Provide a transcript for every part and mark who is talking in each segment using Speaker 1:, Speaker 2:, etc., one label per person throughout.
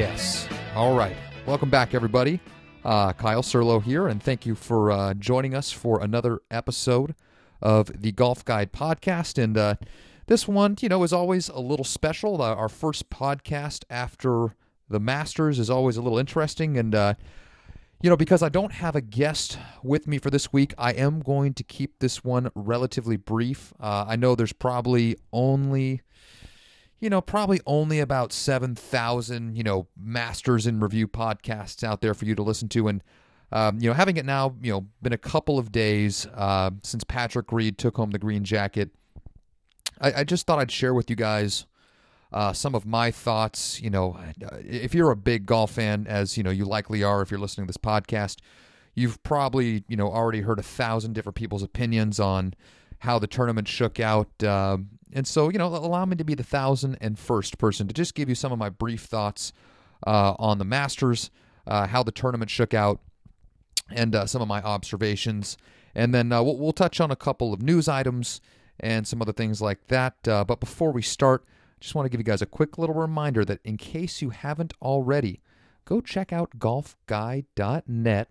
Speaker 1: Yes. All right. Welcome back, everybody. Uh, Kyle Serlo here, and thank you for uh, joining us for another episode of the Golf Guide podcast. And uh, this one, you know, is always a little special. Uh, our first podcast after the Masters is always a little interesting. And, uh, you know, because I don't have a guest with me for this week, I am going to keep this one relatively brief. Uh, I know there's probably only you know, probably only about 7,000, you know, masters in review podcasts out there for you to listen to. And, um, you know, having it now, you know, been a couple of days uh, since Patrick Reed took home the green jacket, I, I just thought I'd share with you guys uh, some of my thoughts. You know, if you're a big golf fan, as, you know, you likely are if you're listening to this podcast, you've probably, you know, already heard a thousand different people's opinions on how the tournament shook out. Uh, and so, you know, allow me to be the thousand and first person to just give you some of my brief thoughts uh, on the Masters, uh, how the tournament shook out, and uh, some of my observations. And then uh, we'll, we'll, touch on a couple of news items and some other things like that. Uh, but before we start, just want to give you guys a quick little reminder that in case you haven't already, go check out golfguide.net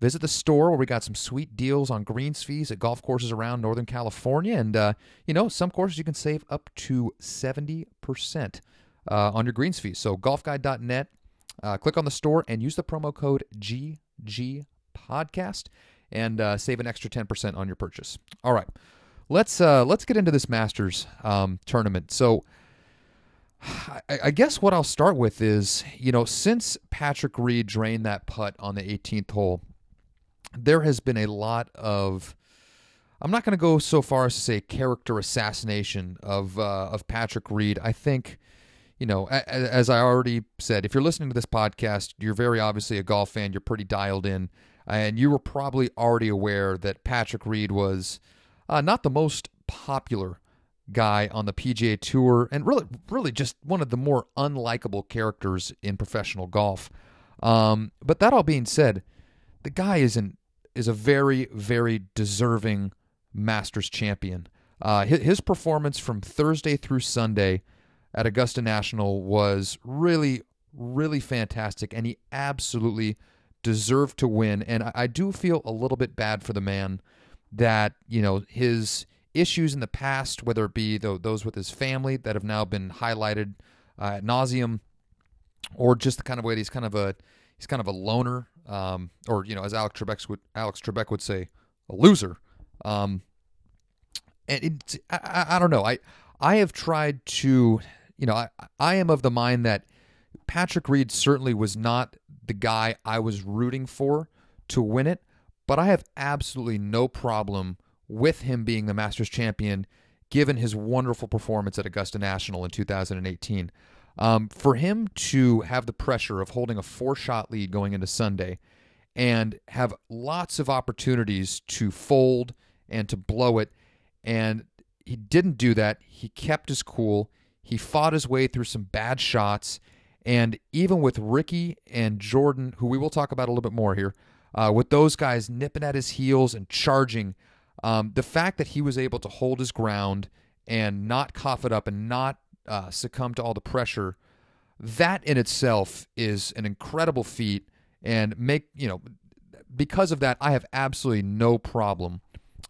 Speaker 1: Visit the store where we got some sweet deals on greens fees at golf courses around Northern California. And, uh, you know, some courses you can save up to 70% uh, on your greens fees. So, golfguide.net, uh, click on the store and use the promo code GGPodcast and uh, save an extra 10% on your purchase. All right. Let's uh, let's get into this Masters um, tournament. So, I, I guess what I'll start with is, you know, since Patrick Reed drained that putt on the 18th hole, there has been a lot of I'm not going to go so far as to say character assassination of uh, of Patrick Reed. I think, you know, as I already said, if you're listening to this podcast, you're very obviously a golf fan. You're pretty dialed in, and you were probably already aware that Patrick Reed was uh, not the most popular guy on the PGA Tour, and really, really just one of the more unlikable characters in professional golf. Um, but that all being said, the guy is an is a very, very deserving Masters champion. Uh, his, his performance from Thursday through Sunday at Augusta National was really, really fantastic, and he absolutely deserved to win. And I, I do feel a little bit bad for the man that you know his issues in the past, whether it be the, those with his family that have now been highlighted uh, at nauseum, or just the kind of way that he's kind of a he's kind of a loner um, or you know, as Alex Trebek would Alex Trebek would say, a loser. Um, and it, I, I don't know. I I have tried to, you know, I I am of the mind that Patrick Reed certainly was not the guy I was rooting for to win it, but I have absolutely no problem with him being the Masters champion given his wonderful performance at Augusta National in 2018. Um, for him to have the pressure of holding a four shot lead going into Sunday and have lots of opportunities to fold and to blow it, and he didn't do that. He kept his cool. He fought his way through some bad shots. And even with Rickie and Jordan, who we will talk about a little bit more here, uh, with those guys nipping at his heels and charging, um, the fact that he was able to hold his ground and not cough it up and not uh, succumb to all the pressure, that in itself is an incredible feat. And make you know, because of that, I have absolutely no problem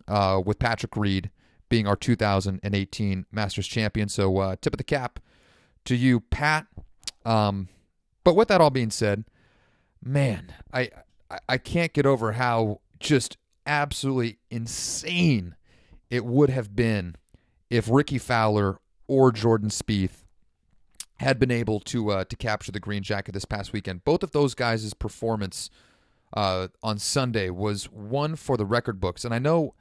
Speaker 1: uh, with Patrick Reed being our 2018 Masters champion. So uh, tip of the cap to you, Pat. Um, but with that all being said, man, I I can't get over how just absolutely insane it would have been if Rickie Fowler or Jordan Spieth had been able to uh, to capture the green jacket this past weekend. Both of those guys' performance uh, on Sunday was one for the record books, and I know.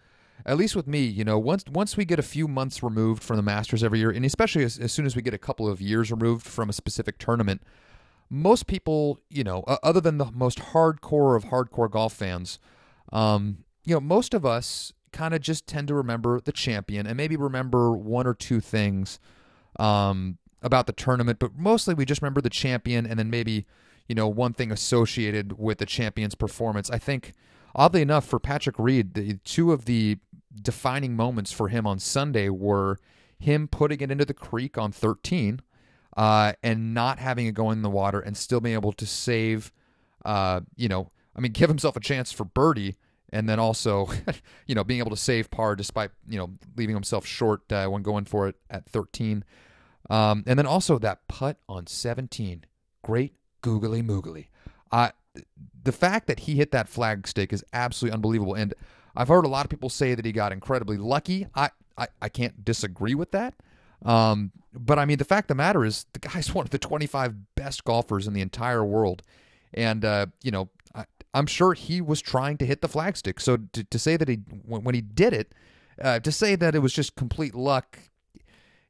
Speaker 1: At least with me, you know, once once we get a few months removed from the Masters every year, and especially as, as soon as we get a couple of years removed from a specific tournament, most people, you know, other than the most hardcore of hardcore golf fans, um, you know, most of us kind of just tend to remember the champion and maybe remember one or two things um, about the tournament, but mostly we just remember the champion and then maybe, you know, one thing associated with the champion's performance. I think, oddly enough, for Patrick Reed, the two of the defining moments for him on Sunday were him putting it into the creek on 13 uh, and not having it go in the water and still being able to save, uh, you know, I mean, give himself a chance for birdie and then also, you know, being able to save par despite, you know, leaving himself short uh, when going for it at 13. Um, and then also that putt on 17. Great googly moogly. Uh, the fact that he hit that flag stick is absolutely unbelievable. And I've heard a lot of people say that he got incredibly lucky. I, I, I can't disagree with that. Um, but I mean, the fact the matter is, the guy's one of the 25 best golfers in the entire world. And, uh, you know, I, am sure he was trying to hit the flagstick. So to, to say that he, when, he did it, uh, to say that it was just complete luck,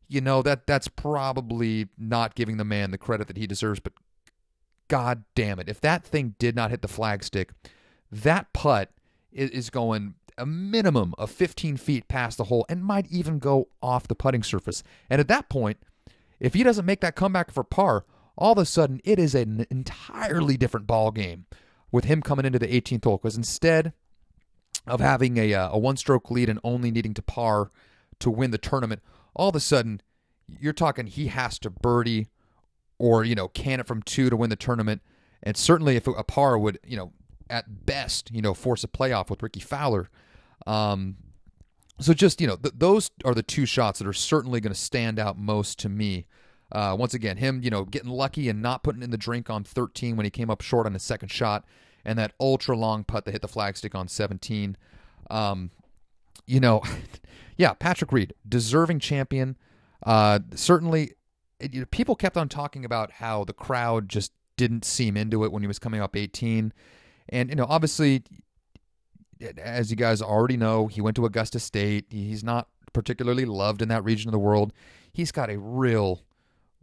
Speaker 1: you know, that that's probably not giving the man the credit that he deserves. But God damn it. If that thing did not hit the flagstick, that putt is going a minimum of 15 feet past the hole and might even go off the putting surface. And at that point, if he doesn't make that comeback for par, all of a sudden it is an entirely different ball game with him coming into the 18th hole. Because instead of having a, uh, a one stroke lead and only needing to par to win the tournament, all of a sudden you're talking he has to birdie or, you know, can it from two to win the tournament. And certainly if a par would, you know, at best, you know, force a playoff with Rickie Fowler. Um, so just you know, th- those are the two shots that are certainly going to stand out most to me. Uh, once again, him, you know, getting lucky and not putting in the drink on 13 when he came up short on his second shot, and that ultra long putt that hit the flagstick on 17. Um, you know, yeah, Patrick Reed, deserving champion. Uh, certainly, it, you know, people kept on talking about how the crowd just didn't seem into it when he was coming up 18. And, you know, obviously, as you guys already know, he went to Augusta State. He's not particularly loved in that region of the world. He's got a real,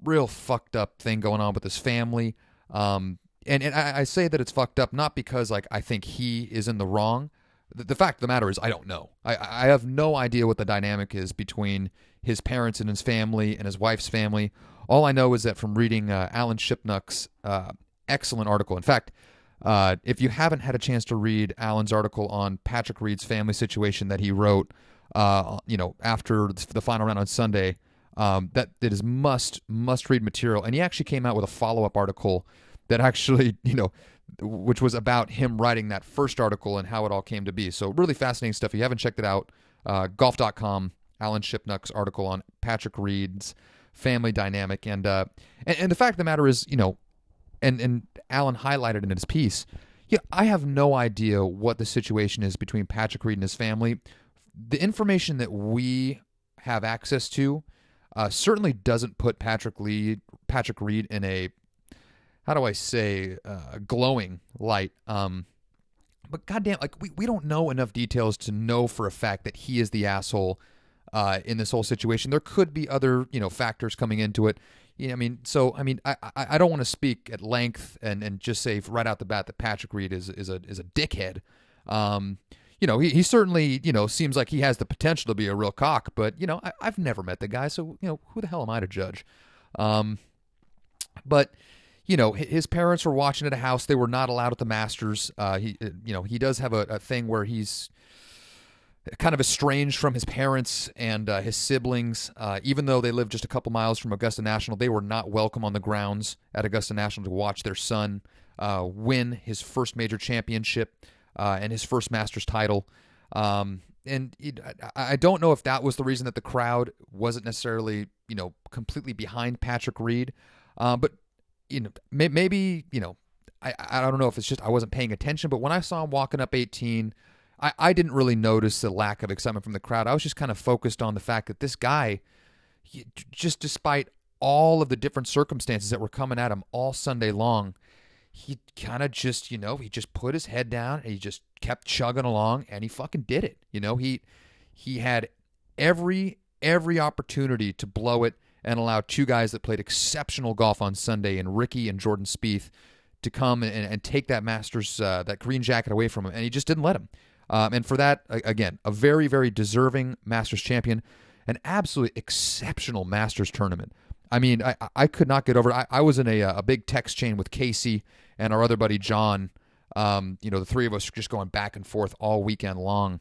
Speaker 1: real fucked up thing going on with his family. Um, and and I, I, say that it's fucked up not because like I think he is in the wrong. The, the fact of the matter is I don't know. I, I have no idea what the dynamic is between his parents and his family and his wife's family. All I know is that from reading uh, Alan Shipnuck's uh, excellent article. In fact, uh, if you haven't had a chance to read Alan's article on Patrick Reed's family situation that he wrote, uh, you know, after the final round on Sunday, um, that that is must must read material. And he actually came out with a follow up article that actually, you know, which was about him writing that first article and how it all came to be. So really fascinating stuff. If you haven't checked it out, uh, golf.com, Alan Shipnuck's article on Patrick Reed's family dynamic, and uh, and, and the fact of the matter is, you know, and and Alan highlighted in his piece. Yeah, I have no idea what the situation is between Patrick Reed and his family. The information that we have access to uh, certainly doesn't put Patrick Lee, Patrick Reed in a how do I say uh, glowing light. Um, but goddamn, like we, we don't know enough details to know for a fact that he is the asshole uh, in this whole situation. There could be other you know factors coming into it. Yeah, I mean, so I mean, I I, I don't want to speak at length and, and just say right out the bat that Patrick Reed is is a is a dickhead. Um, you know, he, he certainly you know seems like he has the potential to be a real cock, but you know, I, I've never met the guy, so you know, who the hell am I to judge? Um, but you know, his parents were watching at a house; they were not allowed at the Masters. Uh, he, you know, he does have a, a thing where he's kind of estranged from his parents and uh, his siblings. Uh, even though they lived just a couple miles from Augusta National, they were not welcome on the grounds at Augusta National to watch their son uh, win his first major championship uh, and his first Masters title. Um, and it, I don't know if that was the reason that the crowd wasn't necessarily, you know, completely behind Patrick Reed. Uh, but you know, may, maybe you know, I I don't know if it's just I wasn't paying attention. But when I saw him walking up 18 I, I didn't really notice the lack of excitement from the crowd. I was just kind of focused on the fact that this guy, he, just despite all of the different circumstances that were coming at him all Sunday long, he kind of just, you know, he just put his head down and he just kept chugging along and he fucking did it. You know, he he had every every opportunity to blow it and allow two guys that played exceptional golf on Sunday and Rickie and Jordan Spieth to come and, and take that Masters uh, that green jacket away from him and he just didn't let him. Um, and for that, again, a very, very deserving Masters champion, an absolutely exceptional Masters tournament. I mean, I, I could not get over it. I, I was in a, a big text chain with Casey and our other buddy John. Um, you know, the three of us just going back and forth all weekend long.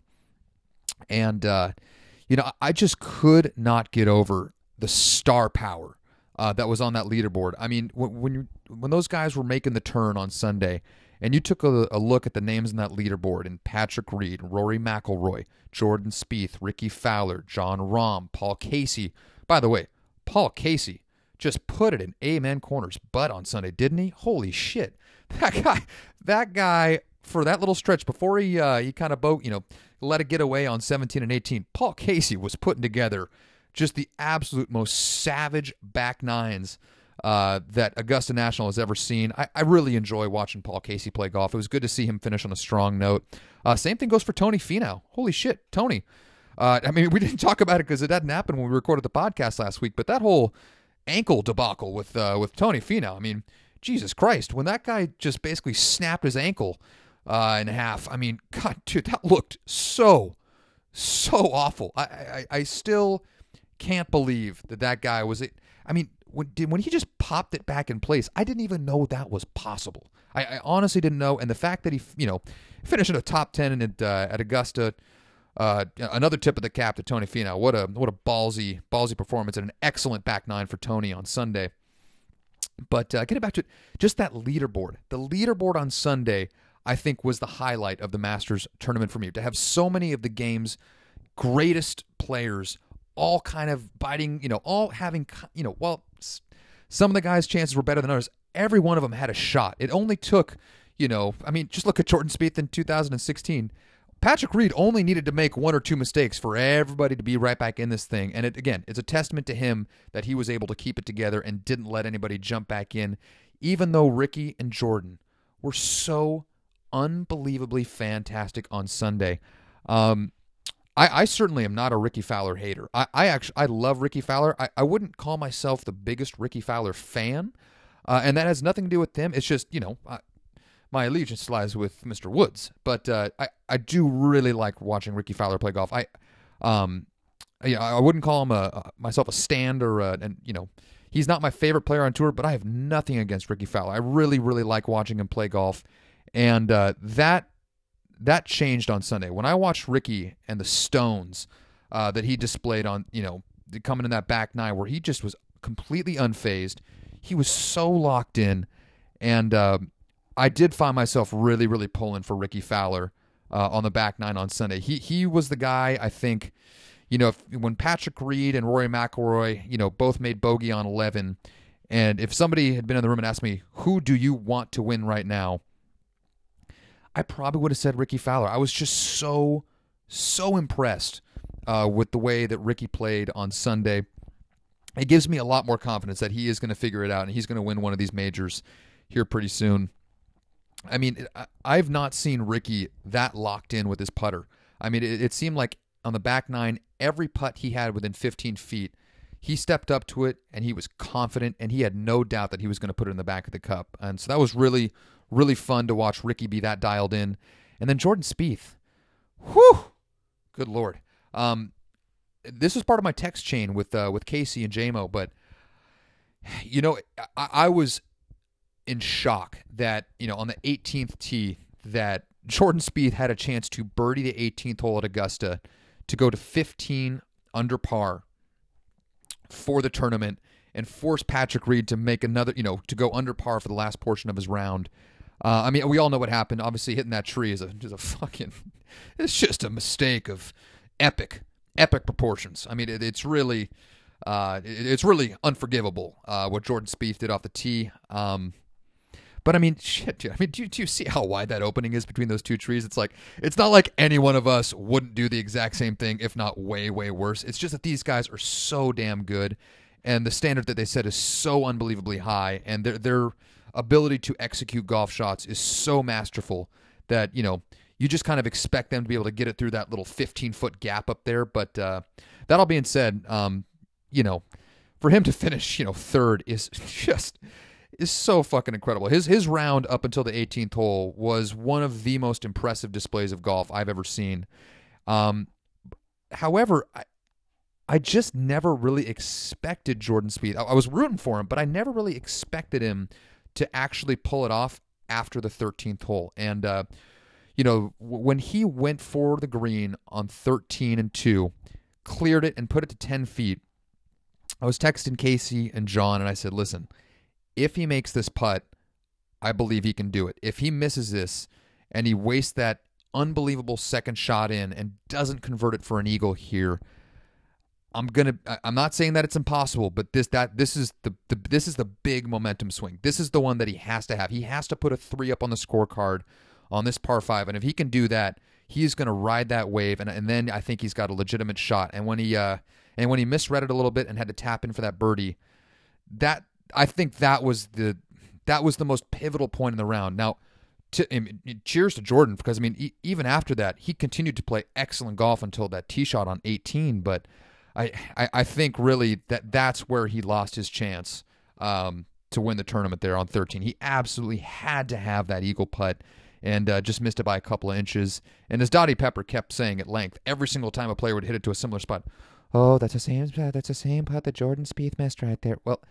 Speaker 1: And, uh, you know, I just could not get over the star power uh, that was on that leaderboard. I mean, when when, you, when those guys were making the turn on Sunday, and you took a, a, look at the names in that leaderboard, and Patrick Reed, Rory McIlroy, Jordan Spieth, Ricky Fowler, Jon Rahm, Paul Casey. By the way, Paul Casey just put it in Amen Corner's butt on Sunday, didn't he? Holy shit, that guy, that guy for that little stretch before he uh, he kind of boat, you know, let it get away on 17 and 18. Paul Casey was putting together just the absolute most savage back nines uh, that Augusta National has ever seen. I, I, really enjoy watching Paul Casey play golf. It was good to see him finish on a strong note. Uh, same thing goes for Tony Finau. Holy shit, Tony. Uh, I mean, we didn't talk about it because it hadn't happened when we recorded the podcast last week, but that whole ankle debacle with uh, with Tony Finau. I mean, Jesus Christ, when that guy just basically snapped his ankle uh, in half. I mean, God, dude, that looked so so awful. I I, I still can't believe that that guy was. It. I mean, when when he just popped it back in place, I didn't even know that was possible. I, I honestly didn't know, and the fact that he, you know, finished in a top ten at uh, at Augusta. Uh, another tip of the cap to Tony Finau. What a what a ballsy ballsy performance and an excellent back nine for Tony on Sunday. But uh, getting back to it, just that leaderboard, the leaderboard on Sunday, I think was the highlight of the Masters tournament for me. To have so many of the game's greatest players all kind of biting, you know, all having, you know, well, some of the guys' chances were better than others. Every one of them had a shot. It only took, you know, I mean, just look at Jordan Spieth in 2016. Patrick Reed only needed to make one or two mistakes for everybody to be right back in this thing. And it, again, it's a testament to him that he was able to keep it together and didn't let anybody jump back in, even though Rickie and Jordan were so unbelievably fantastic on Sunday. Um, I, I, certainly am not a Rickie Fowler hater. I, I actually I love Rickie Fowler. I, I wouldn't call myself the biggest Rickie Fowler fan, uh, and that has nothing to do with them. It's just you know my allegiance lies with Mr. Woods, but uh, I I do really like watching Rickie Fowler play golf. I um know, I wouldn't call him a, a myself a stand or a, and you know he's not my favorite player on tour, but I have nothing against Rickie Fowler. I really really like watching him play golf, and uh, that that changed on Sunday when I watched Rickie and the Stones uh, that he displayed on you know coming in that back nine where he just was completely unfazed. He was so locked in, and uh, I did find myself really really pulling for Rickie Fowler uh, on the back nine on Sunday. He he was the guy I think. You know, if, when Patrick Reed and Rory McIlroy, you know, both made bogey on 11, and if somebody had been in the room and asked me, who do you want to win right now? I probably would have said Rickie Fowler. I was just so, so impressed uh, with the way that Rickie played on Sunday. It gives me a lot more confidence that he is going to figure it out and he's going to win one of these majors here pretty soon. I mean, I've not seen Rickie that locked in with his putter. I mean, it, it seemed like on the back nine, every putt he had within 15 feet, he stepped up to it and he was confident and he had no doubt that he was going to put it in the back of the cup. And so that was really, Really fun to watch Rickie be that dialed in. And then Jordan Spieth. Whew! Good lord. Um, this was part of my text chain with uh, with Casey and JMO, but you know, I, I was in shock that you know on the 18th tee that Jordan Spieth had a chance to birdie the 18th hole at Augusta to go to 15 under par for the tournament and force Patrick Reed to make another, you know, to go under par for the last portion of his round. Uh, I mean, we all know what happened. Obviously, hitting that tree is a is a fucking. It's just a mistake of epic, epic proportions. I mean, it, it's really, uh, it, it's really unforgivable uh, what Jordan Spieth did off the tee. Um, but I mean, shit, dude. I mean, do, do you see how wide that opening is between those two trees? It's like it's not like any one of us wouldn't do the exact same thing, if not way, way worse. It's just that these guys are so damn good, and the standard that they set is so unbelievably high, and they're they're ability to execute golf shots is so masterful that, you know, you just kind of expect them to be able to get it through that little 15 foot gap up there. But uh, that all being said, um, you know, for him to finish, you know, third is just is so fucking incredible. His his round up until the 18th hole was one of the most impressive displays of golf I've ever seen. Um, however, I, I just never really expected Jordan Spieth. I, I was rooting for him, but I never really expected him to actually pull it off after the 13th hole. And, uh, you know, when he went for the green on 13 and 2, cleared it and put it to 10 feet, I was texting Casey and John, and I said, listen, if he makes this putt, I believe he can do it. If he misses this and he wastes that unbelievable second shot in and doesn't convert it for an eagle here, I'm gonna. I'm not saying that it's impossible, but this that this is the, the this is the big momentum swing. This is the one that he has to have. He has to put a three up on the scorecard on this par five, and if he can do that, he's to ride that wave, and and then I think he's got a legitimate shot. And when he uh and when he misread it a little bit and had to tap in for that birdie, that I think that was the that was the most pivotal point in the round. Now. To, cheers to Jordan because I mean, e- even after that, he continued to play excellent golf until that tee shot on 18. But I, I, I think really that that's where he lost his chance um, to win the tournament there on 13. He absolutely had to have that eagle putt and uh, just missed it by a couple of inches. And as Dottie Pepper kept saying at length, every single time a player would hit it to a similar spot, oh, that's the same that's the same putt that Jordan Spieth missed right there. Well,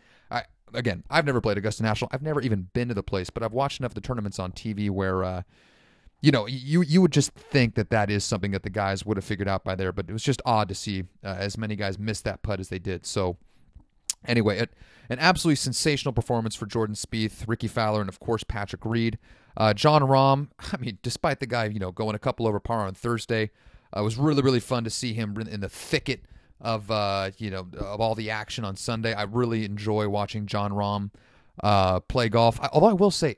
Speaker 1: again, I've never played Augusta National. I've never even been to the place, but I've watched enough of the tournaments on TV where. Uh, you know, you you would just think that that is something that the guys would have figured out by there, but it was just odd to see uh, as many guys miss that putt as they did. So, anyway, it, an absolutely sensational performance for Jordan Spieth, Rickie Fowler, and of course Patrick Reed. Uh, Jon Rahm, I mean, despite the guy you know going a couple over par on Thursday, uh, it was really really fun to see him in the thicket of uh, you know of all the action on Sunday. I really enjoy watching Jon Rahm uh, play golf. I, although I will say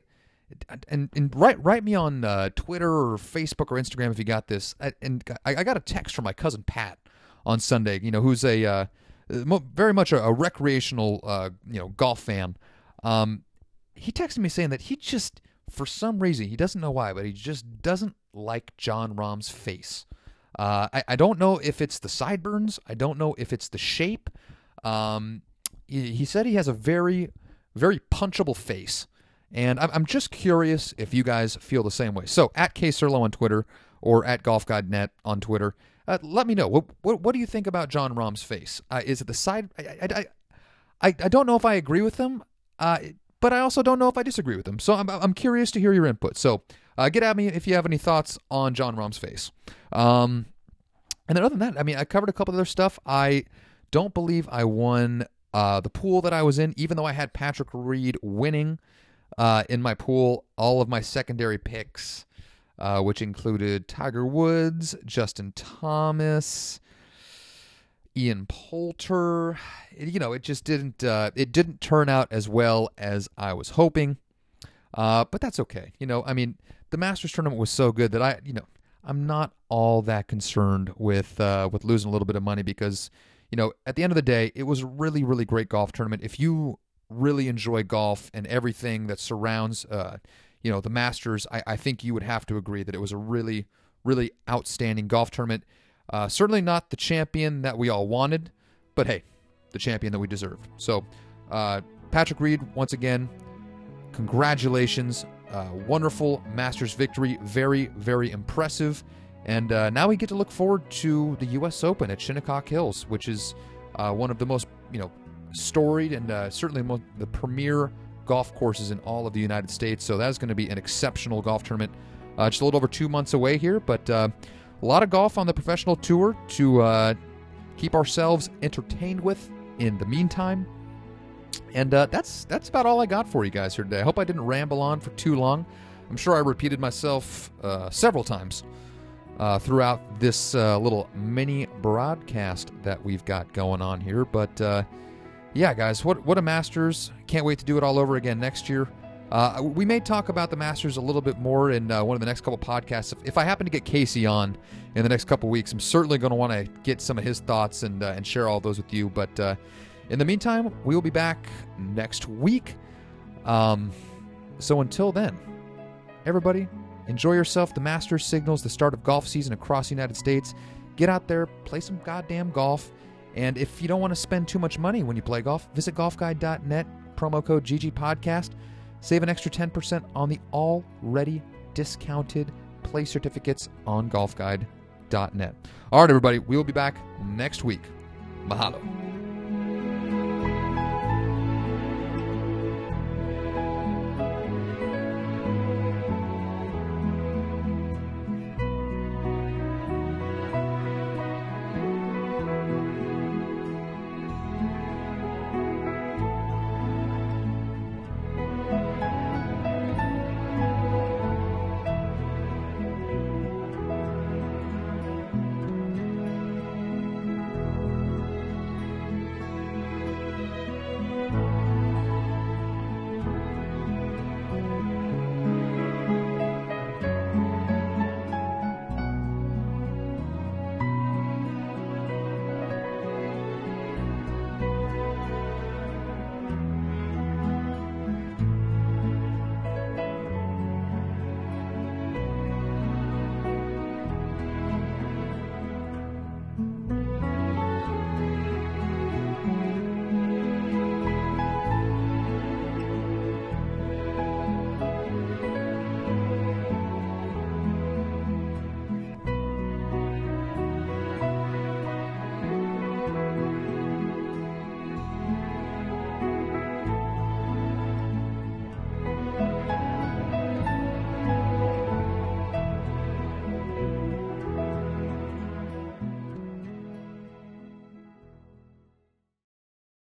Speaker 1: and, and write write me on uh, Twitter or Facebook or Instagram if you got this. I, and I, I, got a text from my cousin Pat on Sunday. You know, who's a uh, very much a, a recreational uh, you know golf fan. Um, he texted me saying that he just for some reason he doesn't know why, but he just doesn't like Jon Rahm's face. Uh, I, I don't know if it's the sideburns. I don't know if it's the shape. Um, he, he said he has a very very punchable face. And I'm just curious if you guys feel the same way. So at KSerlo on Twitter or at GolfGuideNet on Twitter, uh, let me know. What, what, what do you think about Jon Rahm's face? Uh, is it the side? I, I, I, I don't know if I agree with him, uh, but I also don't know if I disagree with him. So I'm, I'm curious to hear your input. So uh, get at me if you have any thoughts on Jon Rahm's face. Um, and then other than that, I mean, I covered a couple other stuff. I don't believe I won uh, the pool that I was in, even though I had Patrick Reed winning uh, in my pool, all of my secondary picks, uh, which included Tiger Woods, Justin Thomas, Ian Poulter. It, you know, it just didn't uh, it didn't turn out as well as I was hoping. Uh, but that's okay. You know, I mean, the Masters tournament was so good that I, you know, I'm not all that concerned with uh, with losing a little bit of money because, you know, at the end of the day, it was a really really great golf tournament. If you really enjoy golf and everything that surrounds, uh, you know, the Masters, I, I, think you would have to agree that it was a really, really outstanding golf tournament. Uh, certainly not the champion that we all wanted, but hey, the champion that we deserved. So, uh, Patrick Reed, once again, congratulations. Uh, wonderful Masters victory. Very, very impressive. And uh, now we get to look forward to the U.S. Open at Shinnecock Hills, which is uh, one of the most, you know, storied and uh, certainly the premier golf courses in all of the United States. So that's going to be an exceptional golf tournament. Uh, just a little over two months away here, but uh, a lot of golf on the professional tour to keep ourselves entertained with in the meantime. And uh, that's that's about all I got for you guys here today. I hope I didn't ramble on for too long. I'm sure I repeated myself uh, several times uh, throughout this little mini broadcast that we've got going on here, but yeah, guys, what what a Masters! Can't wait to do it all over again next year. Uh, we may talk about the Masters a little bit more in uh, one of the next couple podcasts. If, if, I happen to get Casey on in the next couple weeks, I'm certainly going to want to get some of his thoughts and uh, and share all those with you. But uh, in the meantime, we will be back next week. Um, so until then, everybody, enjoy yourself. The Masters signals the start of golf season across the United States. Get out there, play some goddamn golf and if you don't want to spend too much money when you play golf, visit golfguide.net, promo code GG Podcast. Save an extra 10% on the already discounted play certificates on golfguide.net. All right, everybody, we will be back next week. Mahalo.